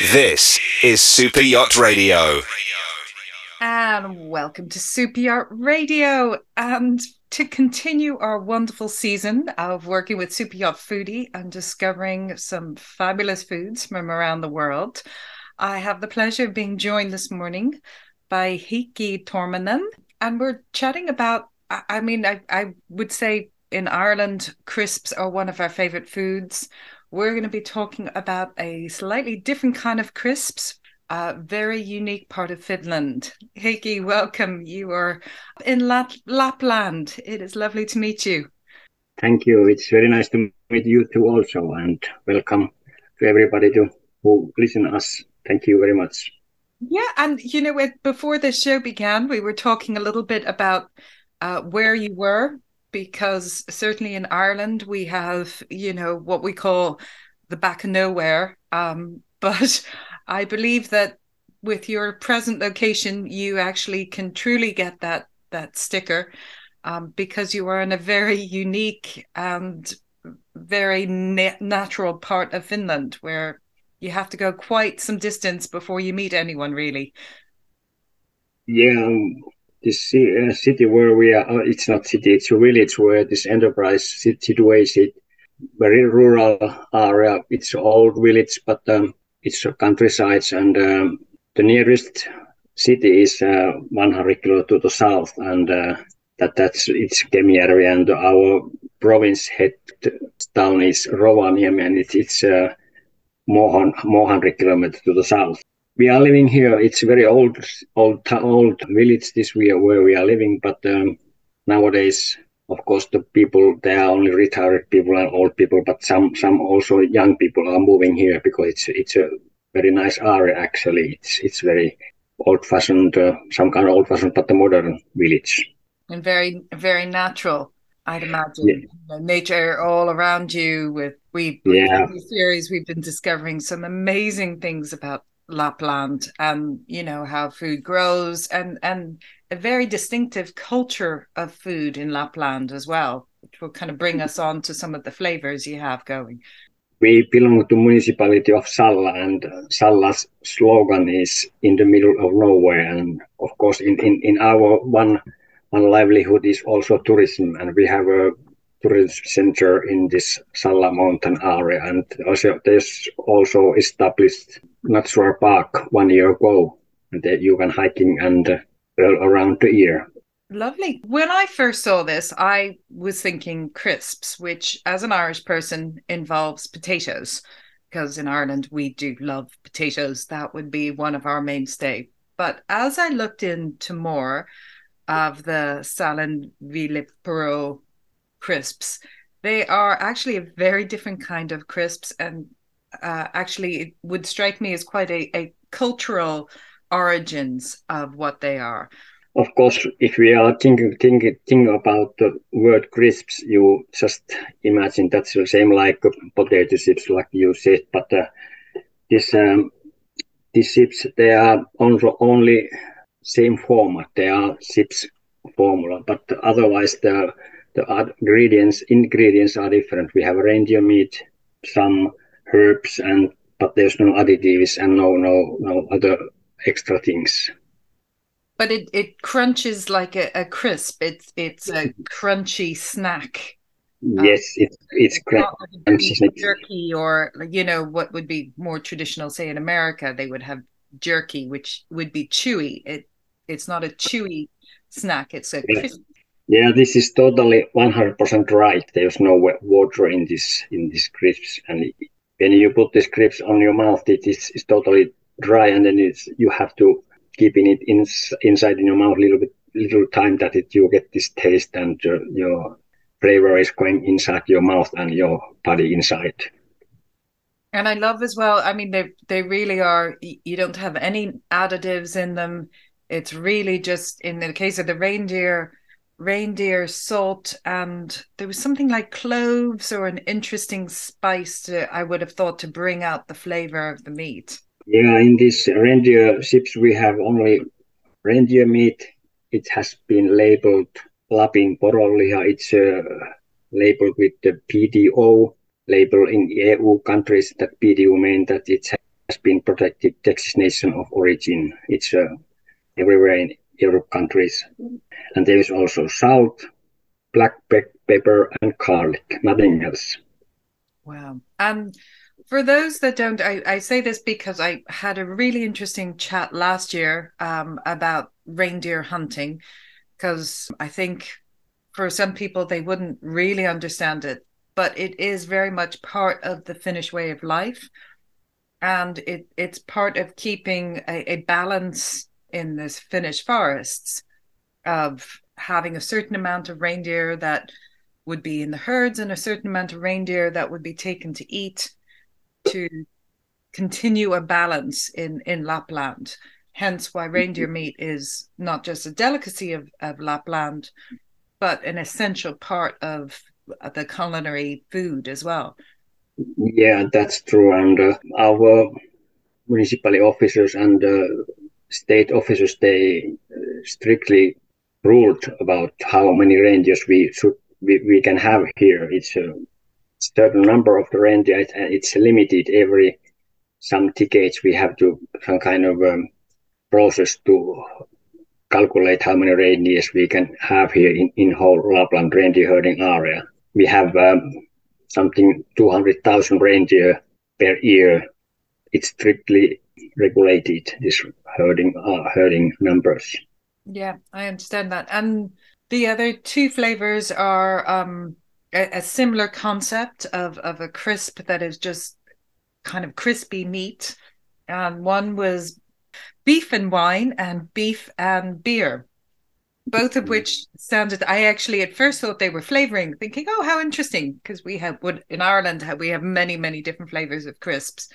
This is Super Yacht Radio. And welcome to Super Yacht Radio. And to continue our wonderful season of working with Super Yacht Foodie and discovering some fabulous foods from around the world, I have the pleasure of being joined this morning by Heikki Tormanen. And we're chatting about, I mean, I, I would say in Ireland, crisps are one of our favorite foods. We're going to be talking about a slightly different kind of crisps, a very unique part of Finland. Heikki, welcome. You are in Lap- Lapland. It is lovely to meet you. Thank you. It's very nice to meet you too also and welcome to everybody to, who listen us. Thank you very much. Yeah, and you know, before the show began, we were talking a little bit about uh, where you were because certainly in Ireland we have, you know, what we call the back of nowhere. Um, but I believe that with your present location, you actually can truly get that that sticker um, because you are in a very unique and very na- natural part of Finland where you have to go quite some distance before you meet anyone, really. Yeah, this uh, city where we are, uh, it's not city, it's a village where this enterprise situated, very rural area. It's old village, but um, it's a countryside, and um, the nearest city is uh, 100 kilo to the south, and uh, that that's it's Kemijärvi, and our province head town is Rovaniemi, and it, it's uh, more, more 100 kilometers to the south we are living here. It's a very old, old, old village. This we are where we are living, but um, nowadays, of course, the people they are only retired people and old people, but some, some also young people are moving here because it's it's a very nice area. Actually, it's it's very old-fashioned, uh, some kind of old-fashioned, but the modern village. And very, very natural. I'd imagine yeah. you know, nature all around you. With we, yeah. series, we've been discovering some amazing things about Lapland and you know how food grows and and a very distinctive culture of food in Lapland as well, which will kind of bring us on to some of the flavors you have going. We belong to municipality of Salla and Salla's slogan is in the middle of nowhere and of course in, in, in our one one livelihood is also tourism and we have a tourism center in this Salla mountain area. And also there's also established natural park one year ago that you can hiking and uh, around the year. Lovely. When i first saw this i was thinking crisps which as an irish person involves potatoes because in ireland we do love potatoes. That would be one of our mainstay. But as i looked into more of the Sallan Villiporo crisps they are actually a very different kind of crisps and uh, actually it would strike me as quite a, a cultural origins of what they are. Of course, if we are thinking, thinking, thinking about the word crisps, you just imagine that's the same like potato chips, like you said. But uh, this um, these chips, they are also only same format. They are chips formula, but otherwise the the ingredients ingredients are different. We have reindeer meat, some herbs and but there's no additives and no no no other extra things. But it it crunches like a, a crisp. It's it's a crunchy snack. Um, yes um, it's it's crunchy. jerky or you know what would be more traditional say in america they would have jerky which would be chewy. It it's not a chewy snack. It's a yeah. Yeah this is totally 100% right there's no water in this in these crisps and when you put the scripts on your mouth, it is it's totally dry, and then it's you have to keeping it in, inside in your mouth a little bit, little time that it you get this taste and your flavor is going inside your mouth and your body inside. And I love as well. I mean, they they really are. You don't have any additives in them. It's really just in the case of the reindeer reindeer salt and there was something like cloves or an interesting spice to, I would have thought to bring out the flavor of the meat. Yeah, in these reindeer ships we have only reindeer meat. It has been labeled Lapin poronliha. It's uh, labeled with the PDO label in EU countries. That PDO means that it has been protected designation of origin. It's uh, everywhere in Europe countries. And there is also salt, black pe- pepper, and garlic, nothing else. Wow. Um, for those that don't, I, I say this because I had a really interesting chat last year um, about reindeer hunting, because I think for some people they wouldn't really understand it, but it is very much part of the Finnish way of life. And it, it's part of keeping a, a balance in this Finnish forests of having a certain amount of reindeer that would be in the herds and a certain amount of reindeer that would be taken to eat to continue a balance in in Lapland. Hence why reindeer meat is not just a delicacy of, of Lapland, but an essential part of the culinary food as well. Yeah, that's true. And uh, our municipal officers and uh, state officers, they uh, strictly ruled about how many reindeers we should we, we can have here. It's a certain number of the reindeer. It's limited every some decades. We have to some kind of um, process to calculate how many reindeers we can have here in, in whole Lapland reindeer herding area. We have um, something 200,000 reindeer per year. It's strictly regulated, this herding, uh, herding numbers. Yeah, I understand that. And the other two flavors are um, a, a, similar concept of, of a crisp that is just kind of crispy meat. And one was beef and wine and beef and beer, both of which sounded. I actually at first thought they were flavoring, thinking, "Oh, how interesting!" Because we have would in Ireland we have many many different flavors of crisps,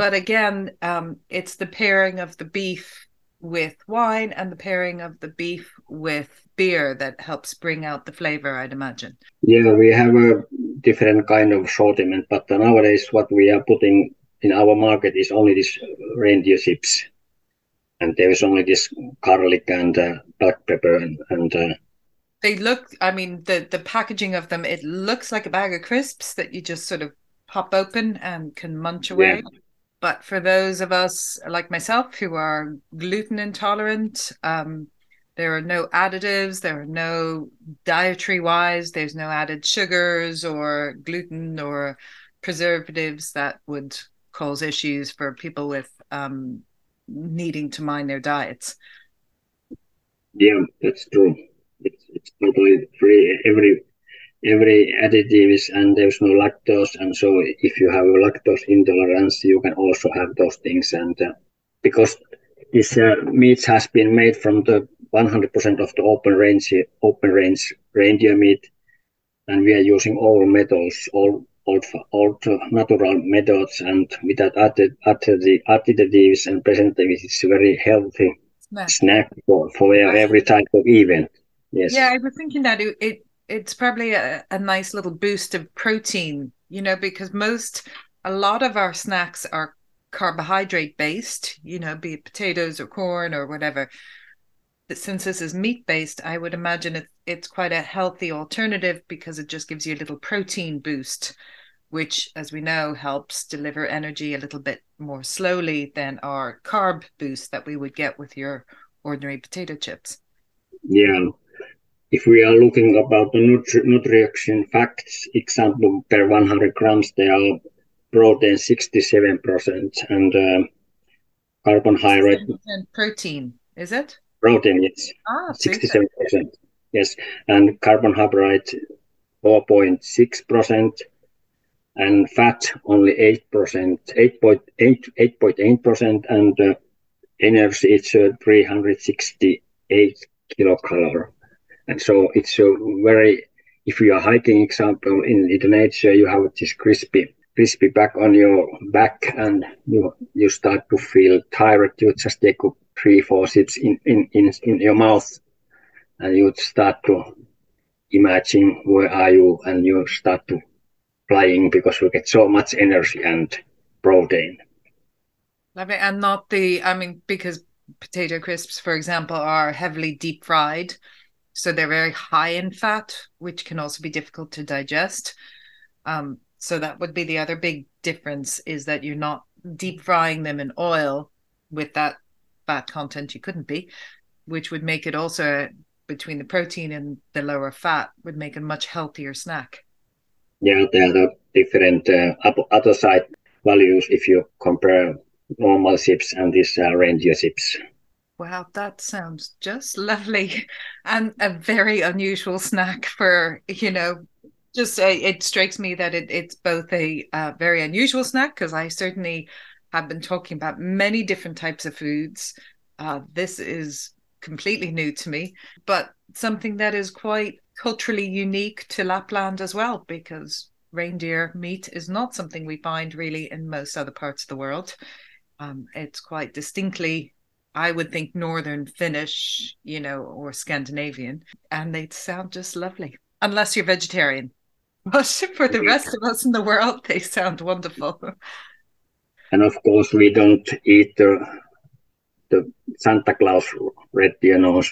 but again, um, it's the pairing of the beef with wine and the pairing of the beef with beer that helps bring out the flavor. I'd imagine. Yeah, we have a different kind of assortment, but nowadays what we are putting in our market is only this reindeer chips and there is only this garlic and uh, black pepper and, and uh, they look i mean the the packaging of them it looks like a bag of crisps that you just sort of pop open and can munch away yeah. But for those of us like myself who are gluten intolerant um, there are no additives there are no dietary wise there's no added sugars or gluten or preservatives that would cause issues for people with um, needing to mind their diets. Yeah, that's true. It's, it's totally free. Every every additives and there's no lactose, and so if you have a lactose intolerance, you can also have those things. And uh, because this uh, meat has been made from the 100% of the open range open range reindeer meat, and we are using all metals, all old, old natural methods and without added, added, additives and preservatives, it's a very healthy snack, snack for, for every type of event. Yes. Yeah, I was thinking that it, it it's probably a, a nice little boost of protein, you know, because most a lot of our snacks are carbohydrate based, you know, be it potatoes or corn or whatever. But since this is meat based, I would imagine it, it's quite a healthy alternative because it just gives you a little protein boost which, as we know, helps deliver energy a little bit more slowly than our carb boost that we would get with your ordinary potato chips. Yeah. If we are looking about the nutri- nutrition facts, example per 100 grams, they are protein 67% and uh, carbohydrate. Protein, is it? Protein, yes. Ah, 67%. Yes. And carbohydrate 4.6% and fat only 8%, 8.8, percent and uh, energy it's uh, 368 kilocalorie. And so it's a very, if you are hiking example in, the nature, you have this crispy, crispy back on your back and you, you start to feel tired. You just take three, four sips in, in, in, in your mouth and you start to imagine where are you and you start to flying because we get so much energy and protein. Lovely. And not the, I mean, because potato crisps, for example, are heavily deep fried. So they're very high in fat, which can also be difficult to digest. Um, so that would be the other big difference is that you're not deep frying them in oil with that fat content, you couldn't be, which would make it also between the protein and the lower fat would make a much healthier snack. Yeah, there are different uh, other side values if you compare normal chips and these uh, reindeer chips. Wow, that sounds just lovely and a very unusual snack for, you know, just uh, it strikes me that it, it's both a uh, very unusual snack because I certainly have been talking about many different types of foods. Uh, this is completely new to me, but something that is quite culturally unique to Lapland as well, because reindeer meat is not something we find really in most other parts of the world. Um, it's quite distinctly, I would think, northern Finnish, you know, or Scandinavian, and they'd sound just lovely, unless you're vegetarian. But for the rest of us in the world, they sound wonderful. And of course, we don't eat the the Santa Claus red deer nose,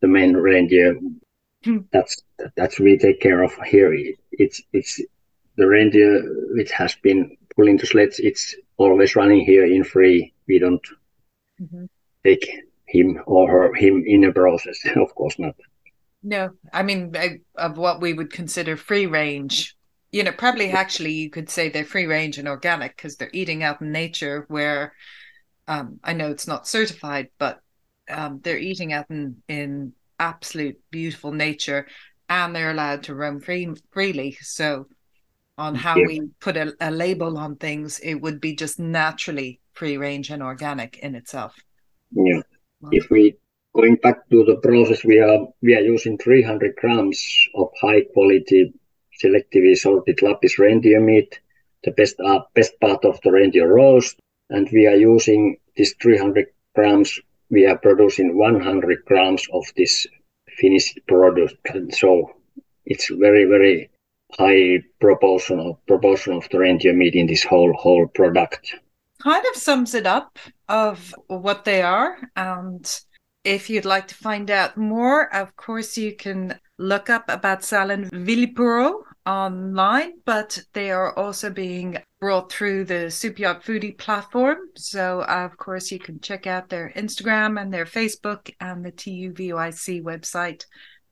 the main reindeer. Hmm. That's that's we take care of here. It's it's the reindeer which has been pulling the sleds. It's always running here in free. We don't mm-hmm. Take him or her him in a process. Of course not. No, I mean of what we would consider free range. You know, probably actually you could say they're free range and organic because they're eating out in nature. Where um, I know it's not certified, but um, they're eating out in in absolute beautiful nature, and they're allowed to roam free freely. So, on how yeah. we put a, a label on things, it would be just naturally free range and organic in itself. Yeah. If we Going back to the process, we are we are using 300 grams of high quality selectively sorted Lapis reindeer meat, the best uh, best part of the reindeer roast, and we are using this 300 grams. We are producing 100 grams of this finished product, and so it's very very high proportion of proportion of the reindeer meat in this whole whole product. Kind of sums it up of what they are and if you'd like to find out more, of course, you can look up about Sallan Villiporo online, but they are also being brought through the Yacht Foodie platform. So, of course, you can check out their Instagram and their Facebook and the TUVIC website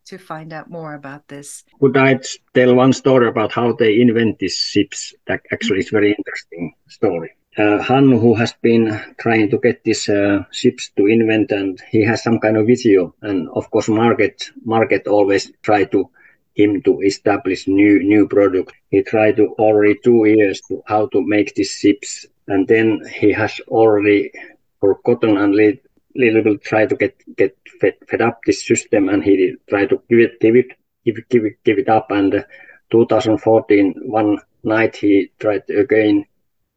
to find out more about this. Could I tell one story about how they invent these ships? That actually is very interesting story uh, Han, who has been trying to get these uh, ships to invent, and he has some kind of vision. And of course, market market always try to him to establish new new product. He tried to already two years to how to make these ships, and then he has already forgotten and li- little bit try to get get fed, fed up this system, and he tried to give it give it give it give give it up. And uh, 2014, one night he tried again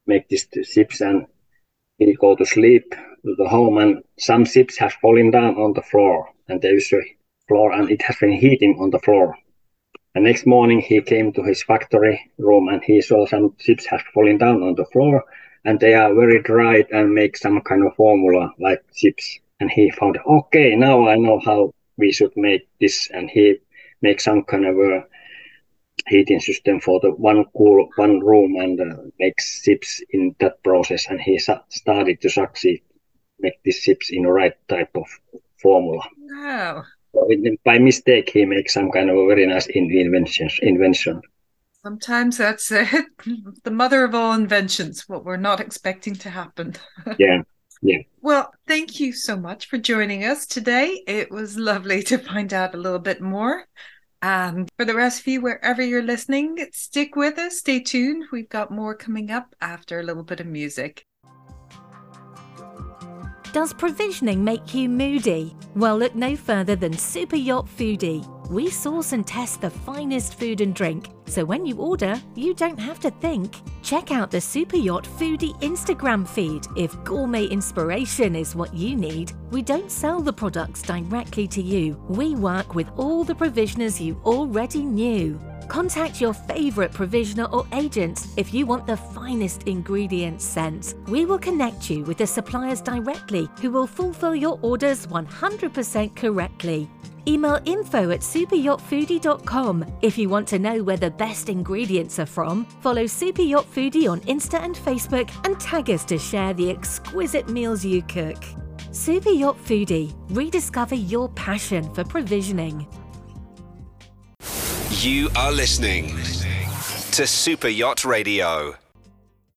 make these ships and he go to sleep to the home and some ships have fallen down on the floor and there is a floor and it has been heating on the floor. The next morning he came to his factory room and he saw some ships have fallen down on the floor and they are very dried and make some kind of formula like ships. And he found, okay, now I know how we should make this. And he make some kind of a heating system for the one cool one room and uh, make ships in that process. And he sa- started to succeed make these ships in the right type of formula. Wow. So it, by mistake he makes some kind of a very nice in- invention invention. Sometimes that's uh, the mother of all inventions what we're not expecting to happen. Yeah yeah. Well, thank you so much for joining us today. It was lovely to find out a little bit more and for the rest of you, wherever you're listening, stick with us, stay tuned. We've got more coming up after a little bit of music. Does provisioning make you moody? Well, look no further than Super Yacht Foodie. We source and test the finest food and drink, so when you order, you don't have to think. Check out the Super Yacht Foodie Instagram feed if gourmet inspiration is what you need. We don't sell the products directly to you, we work with all the provisioners you already knew. Contact your favourite provisioner or agent if you want the finest ingredients sent. We will connect you with the suppliers directly who will fulfil your orders 100% correctly. Email info at superyachtfoodie.com if you want to know where the best ingredients are from. Follow Super Yacht Foodie on Insta and Facebook and tag us to share the exquisite meals you cook. Super Yacht Foodie, rediscover your passion for provisioning. You are listening to Super Yacht Radio.